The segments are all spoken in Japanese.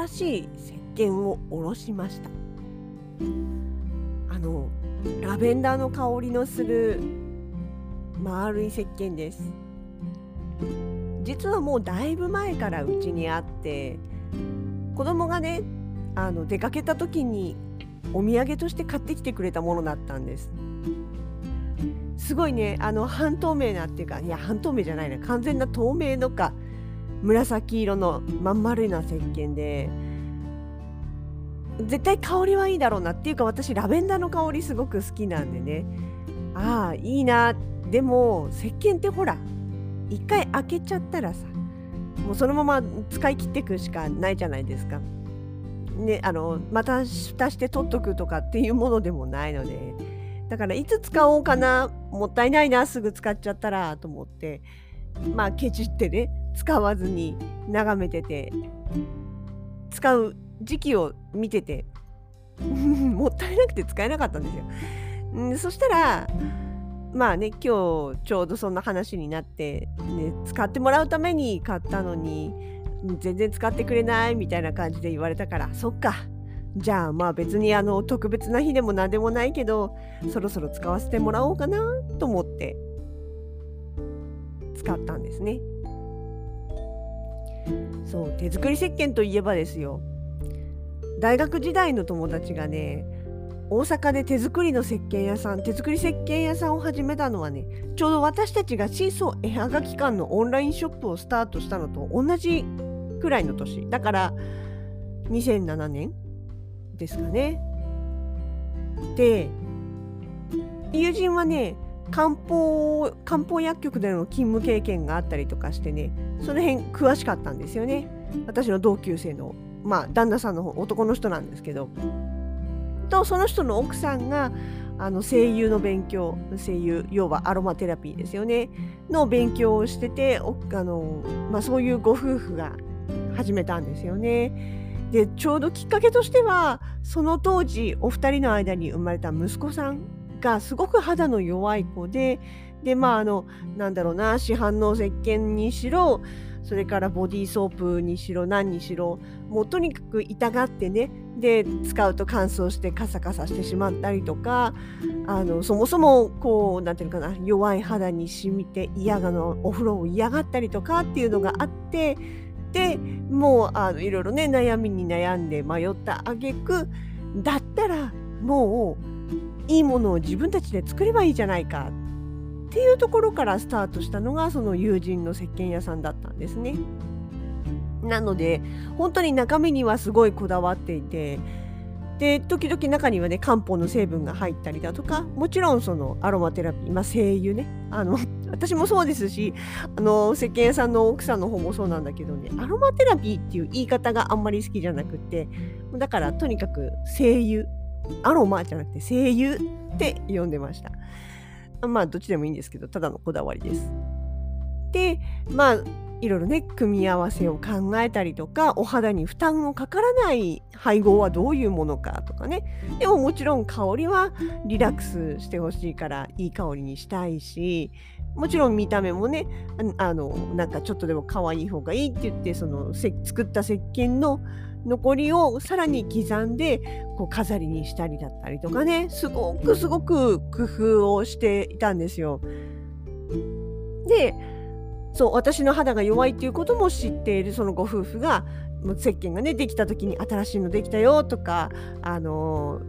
新しい石鹸をおろしました。あのラベンダーの香りのする丸い石鹸です。実はもうだいぶ前からうちにあって子供がねあの出かけた時にお土産として買ってきてくれたものだったんです。すごいねあの半透明なっていうかいや半透明じゃないな完全な透明のか紫色のまん丸いな石鹸で絶対香りはいいだろうなっていうか私ラベンダーの香りすごく好きなんでね。ああいいな。でも石鹸ってほら一回開けちゃったらさもうそのまま使い切っていくしかないじゃないですか。ね、あのまた蓋して取っとくとかっていうものでもないので。だからいつ使おうかなもったいないなすぐ使っちゃったらと思ってまあケチってね。使わずに眺めてて使う時期を見てて もったいなくて使えなかったんですよ。んそしたらまあね今日ちょうどそんな話になって、ね、使ってもらうために買ったのに全然使ってくれないみたいな感じで言われたからそっかじゃあまあ別にあの特別な日でも何でもないけどそろそろ使わせてもらおうかなと思って使ったんですね。そう手作り石鹸といえばですよ。大学時代の友達がね大阪で手作りの石鹸屋さん手作り石鹸屋さんを始めたのはねちょうど私たちがシーソ絵はがき館のオンラインショップをスタートしたのと同じくらいの年。だから2007年ですかね。で友人はね漢方漢方薬局での勤務経験があったりとかしてねその辺詳しかったんですよね。私の同級生のまあ旦那さんの男の人なんですけど。とその人の奥さんがあの声優の勉強声優要はアロマテラピーですよね。の勉強をしててあの、まあ、そういうご夫婦が始めたんですよね。でちょうどきっかけとしてはその当時お二人の間に生まれた息子さんがすごく肌の弱い子ででまああのなんだろうな市販の石鹸にしろそれからボディーソープにしろ何にしろもうとにかく痛がってねで使うと乾燥してカサカサしてしまったりとかあのそもそもこうなんていうのかな弱い肌に染みて嫌がのお風呂を嫌がったりとかっていうのがあってでもうあのいろいろね悩みに悩んで迷った挙句だったらもういいものを自分たちで作ればいいじゃないかっていうところからスタートしたのがその友人の石鹸屋さんだったんですね。なので本当に中身にはすごいこだわっていてで時々中にはね漢方の成分が入ったりだとかもちろんそのアロマテラピー、まあ、精油ねあの 私もそうですしあの石鹸屋さんの奥さんの方もそうなんだけどねアロマテラピーっていう言い方があんまり好きじゃなくってだからとにかく精油アロマじゃなくて精油って呼んでましたまあどっちでもいいんですけどただのこだわりです。でまあいろいろね組み合わせを考えたりとかお肌に負担のかからない配合はどういうものかとかね。でももちろん香りはリラックスしてほしいからいい香りにしたいしもちろん見た目もねあのなんかちょっとでも可愛い方がいいって言ってその作った石鹸の残りをさらに刻んでこう飾りにしたりだったりとかねすごくすごく工夫をしていたんですよ。でそう私の肌が弱いっていうことも知っているそのご夫婦がもう石鹸がねできた時に新しいのできたよとかあの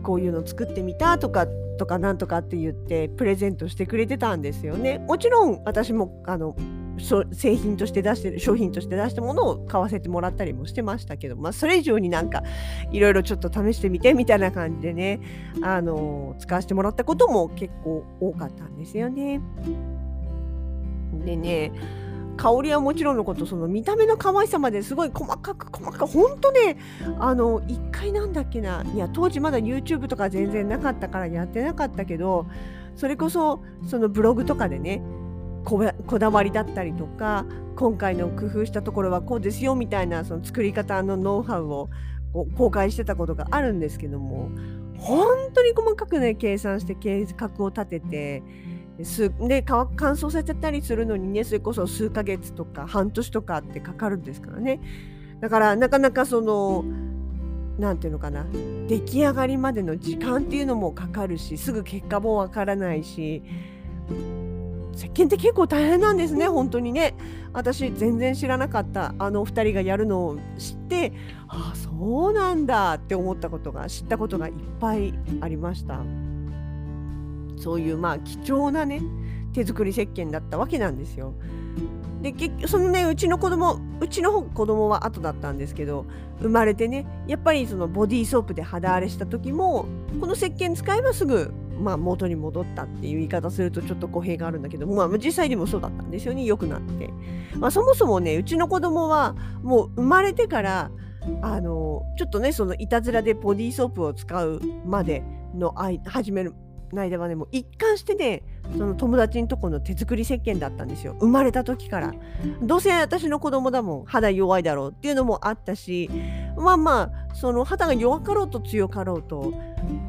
ー、こういうの作ってみたとかとかなんとかって言ってプレゼントしてくれてたんですよね。もちろん私もあの製品として出してる商品として出したものを買わせてもらったりもしてましたけど、まあ、それ以上になんかいろいろちょっと試してみてみたいな感じでねあの使わせてもらったことも結構多かったんですよね。でね香りはもちろんのことその見た目の可愛さまですごい細かく細かくほんとねあの一回なんだっけないや当時まだ YouTube とか全然なかったからやってなかったけどそれこそそのブログとかでねこだわりだったりとか今回の工夫したところはこうですよみたいなその作り方のノウハウを公開してたことがあるんですけども本当に細かくね計算して計画を立ててで乾燥させたりするのにねそれこそ数ヶ月とか半年とかってかかるんですからね。だからなかなかその何て言うのかな出来上がりまでの時間っていうのもかかるしすぐ結果もわからないし石鹸って結構大変なんですね本当にね私全然知らなかったあの2人がやるのを知ってああそうなんだって思ったことが知ったことがいっぱいありました。そういうまあ貴重なね手作り石鹸だったわけなんですよ。で結局そのねうちの子供うちの子供は後だったんですけど生まれてねやっぱりそのボディーソープで肌荒れした時もこの石鹸使えばすぐ、まあ、元に戻ったっていう言い方するとちょっと語弊があるんだけど、まあ、実際にもそうだったんですよね。良くなって、まあ、そもそもねうちの子供はもう生まれてからあのちょっとねそのいたずらでボディーソープを使うまでの始めるの間はねもう一貫してねその友達のとこの手作り石鹸だったんですよ生まれた時からどうせ私の子供だもん肌弱いだろうっていうのもあったしまあまあその肌が弱かろうと強かろうと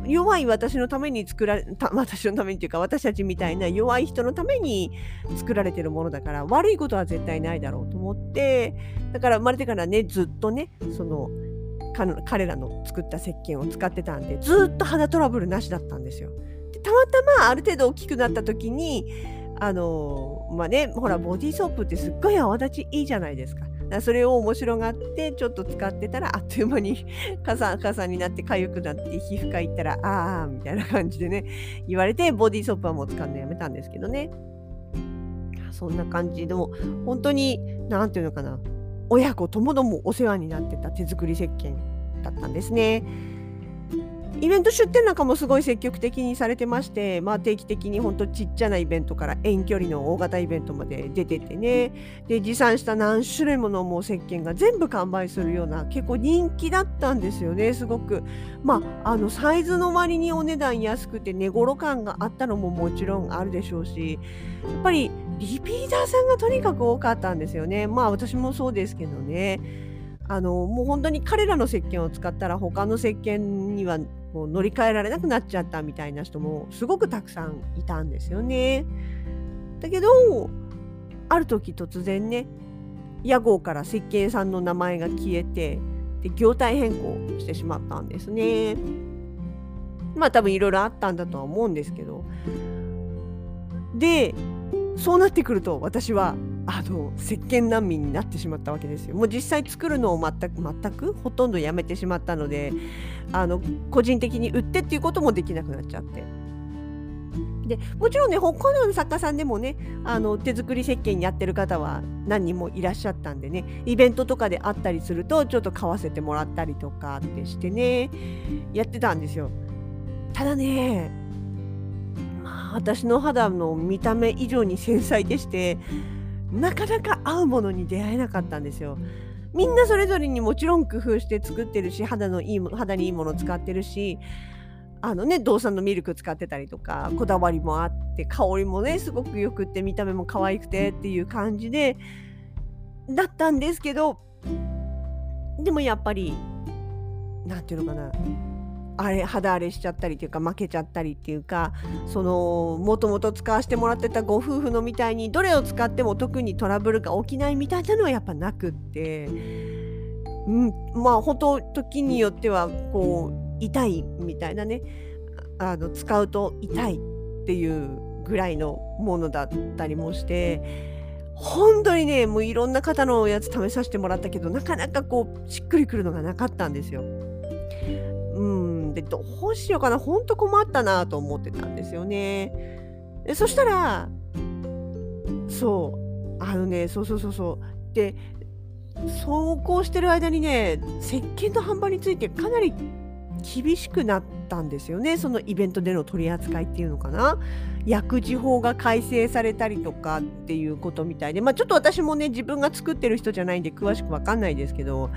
弱い私のために作られた私のためにっていうか私たちみたいな弱い人のために作られてるものだから悪いことは絶対ないだろうと思ってだから生まれてからねずっとねその彼らの作った石鹸を使ってたんでずっと肌トラブルなしだったんですよ。たまたまある程度大きくなった時にあのまあねほらボディーソープってすっごい泡立ちいいじゃないですか。それを面白がってちょっと使ってたらあっという間にかさかさになって痒くなって皮膚科行ったらああみたいな感じでね言われてボディーソープはもう使うのやめたんですけどねそんな感じでも本当に何て言うのかな親子ともどもお世話になってた手作り石鹸だったんですね。イベント出店なんかもすごい積極的にされてまして、まあ、定期的にほんとちっちゃなイベントから遠距離の大型イベントまで出ててね。で持参した何種類ものもう石鹸が全部完売するような結構人気だったんですよねすごく。まああのサイズの割にお値段安くて値頃感があったのももちろんあるでしょうしやっぱりリピーターさんがとにかく多かったんですよね。まあ私もそうですけどね。あのもう本当に彼らの石鹸を使ったら他の石鹸にはもう乗り換えられなくなっちゃったみたいな人もすごくたくさんいたんですよね。だけどある時突然ね屋号から石鹸さんの名前が消えてで業態変更してしまったんですね。まあ多分いろいろあったんだとは思うんですけどでそうなってくると私はあの石鹸難民になってしまったわけですよ。もう実際作るのを全く全くほとんどやめてしまったのであの個人的に売ってっていうこともできなくなっちゃって。でもちろんね他の作家さんでもねあの手作り石鹸やってる方は何人もいらっしゃったんでねイベントとかであったりするとちょっと買わせてもらったりとかってしてねやってたんですよ。ただねまあ私の肌の見た目以上に繊細でしてなかなか合うものに出会えなかったんですよ。みんなそれぞれにもちろん工夫して作ってるし肌のいい肌にいいものを使ってるしあのね動産のミルク使ってたりとかこだわりもあって香りもねすごくよくって見た目も可愛くてっていう感じでだったんですけどでもやっぱり何て言うのかなあれ肌荒れしちゃったりっていうか負けちゃったりっていうかそのもともと使わせてもらってたご夫婦のみたいにどれを使っても特にトラブルが起きないみたいなのはやっぱなくって、うん、まあ本当時によってはこう痛いみたいなねあの使うと痛いっていうぐらいのものだったりもして本当にねもういろんな方のやつ試させてもらったけどなかなかこうしっくりくるのがなかったんですよ。うんでどうしようかな本当困ったなと思ってたんですよね。でそしたらそうあのねそうそうそうそう。でそうこうしてる間にね石鹸の販売についてかなり厳しくなったんですよね。そのイベントでの取り扱いっていうのかな。薬事法が改正されたりとかっていうことみたいでまあちょっと私もね自分が作ってる人じゃないんで詳しく分かんないですけど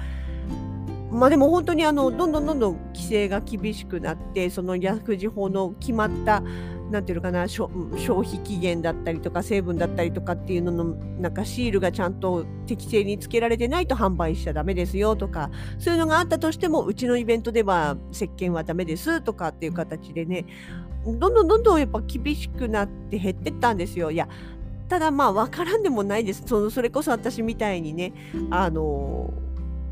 まあでも本当にあのどんどんどんどん規制が厳しくなってその薬事法の決まったなんていうのかな消費期限だったりとか成分だったりとかっていうののなんかシールがちゃんと適正につけられてないと販売しちゃダメですよとかそういうのがあったとしてもうちのイベントでは石鹸はダメですとかっていう形でねどんどんどんどんやっぱ厳しくなって減ってったんですよ。いやただまあ分からんでもないですそのそれこそ私みたいにねあの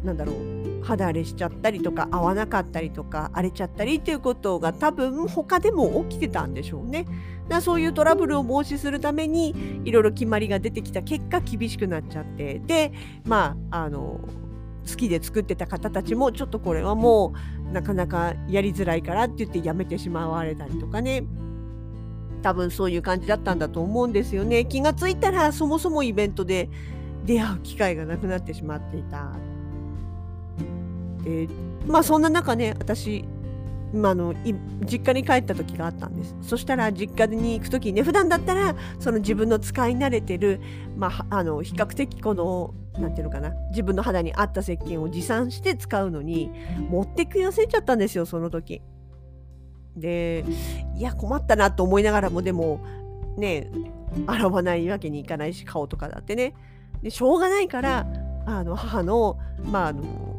なんだろう肌荒れしちゃったりとか合わなかったりとか荒れちゃったりっていうことが多分他でも起きてたんでしょうね。だそういうトラブルを防止するためにいろいろ決まりが出てきた結果厳しくなっちゃって。でまああの好きで作ってた方たちもちょっとこれはもうなかなかやりづらいからって言ってやめてしまわれたりとかね。多分そういう感じだったんだと思うんですよね。気がついたらそもそもイベントで出会う機会がなくなってしまっていた。でまあそんな中ね私まあ、の実家に帰った時があったんですそしたら実家に行く時にね普段だったらその自分の使い慣れてる、まあ、あの比較的この何ていうのかな自分の肌に合った石鹸を持参して使うのに持ってく痩せちゃったんですよその時。でいや困ったなと思いながらもでもね洗わないわけにいかないし顔とかだってねでしょうがないからあの母のまああの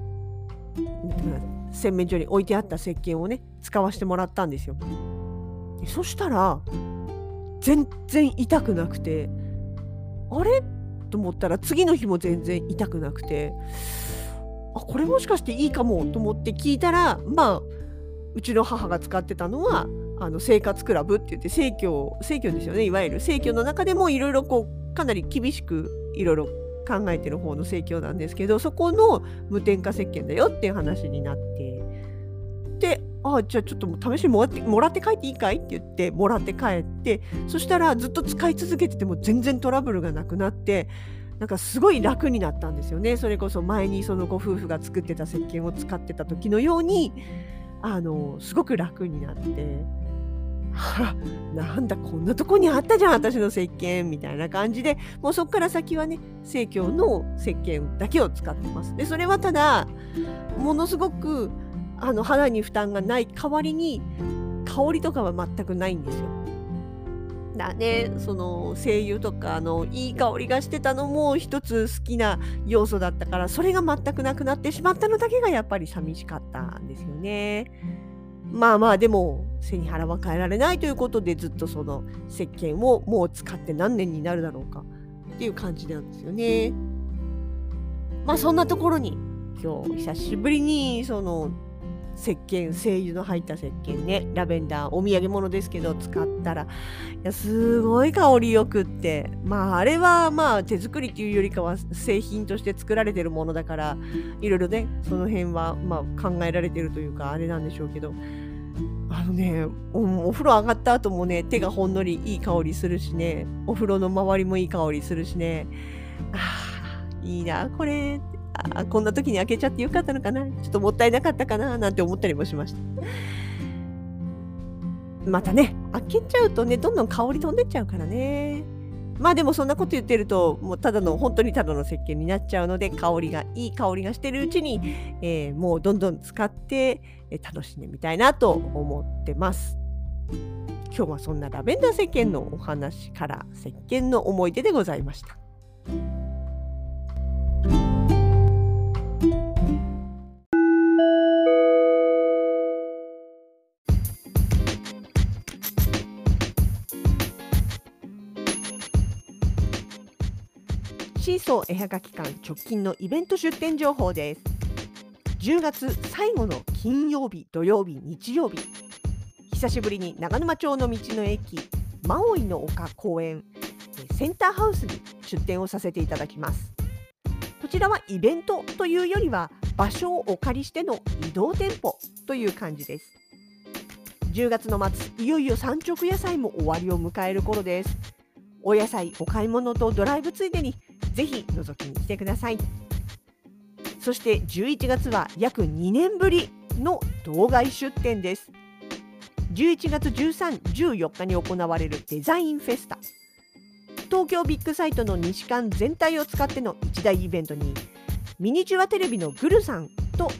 洗面所に置いてあった石鹸をね使わせてもらったんですよ。そしたら全然痛くなくてあれ？と思ったら次の日も全然痛くなくてあこれもしかしていいかもと思って聞いたらまあうちの母が使ってたのはあの生活クラブって言って生協生協ですよね。いわゆる生協の中でもいろいろこうかなり厳しくいろいろ考えてる方の生協なんですけどそこの無添加石鹸だよっていう話になってでああじゃあちょっと試しにもらってもらって帰っていいかいって言ってもらって帰ってそしたらずっと使い続けてても全然トラブルがなくなってなんかすごい楽になったんですよねそれこそ前にそのご夫婦が作ってた石鹸を使ってた時のようにあのすごく楽になって。なんだこんなとこにあったじゃん私の石鹸みたいな感じでもうそこから先はね生協の石鹸だけを使ってますでそれはただものすごくあの肌に負担がない代わりに香りとかは全くないんですよだねその精油とかのいい香りがしてたのも一つ好きな要素だったからそれが全くなくなってしまったのだけがやっぱり寂しかったんですよね。まあまあでも背に腹は変えられないということでずっとその石鹸をもう使って何年になるだろうかっていう感じなんですよね。まあそんなところに今日久しぶりにその石鹸精油の入った石鹸ねラベンダーお土産物ですけど使ったらいやすごい香りよくって。まああれはまあ手作りっていうよりかは製品として作られてるものだからいろいろねその辺はまあ考えられてるというかあれなんでしょうけどあのねおお風呂上がった後もね手がほんのりいい香りするしねお風呂の周りもいい香りするしねあいいなこれあこんな時に開けちゃってよかったのかなちょっともったいなかったかななんて思ったりもしました。またね、開けちゃうとね、どんどん香り飛んでっちゃうからね。まあでもそんなこと言ってると、もうただの、本当にただの石鹸になっちゃうので、香りがいい香りがしてるうちに、えー、もうどんどん使って、えー、楽しんでみたいなと思ってます。今日はそんなラベンダー石鹸のお話から石鹸の思い出でございました。シーソー絵はがき館直近のイベント出店情報です。10月最後の金曜日土曜日日曜日。久しぶりに長沼町の道の駅マオイの丘公園センターハウスに出店をさせていただきます。こちらはイベントというよりは場所をお借りしての移動店舗という感じです。10月の末いよいよ産直野菜も終わりを迎える頃です。お野菜お買い物とドライブついでにぜひ覗きに来てください。そして11月は約2年ぶりの道外出店です。11月13、14日に行われるデザインフェスタ。東京ビッグサイトの西館全体を使っての一大イベントにミニチュアテレビのグルさんと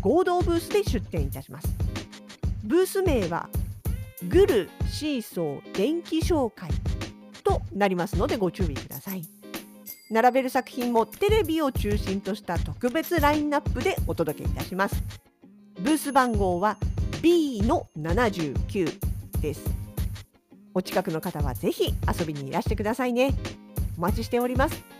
合同ブースで出展いたします。ブース名はグルシーソー電気紹介となりますのでご注意ください。並べる作品もテレビを中心とした特別ラインナップでお届けいたします。ブース番号は B の79です。お近くの方はぜひ遊びにいらしてくださいね。お待ちしております。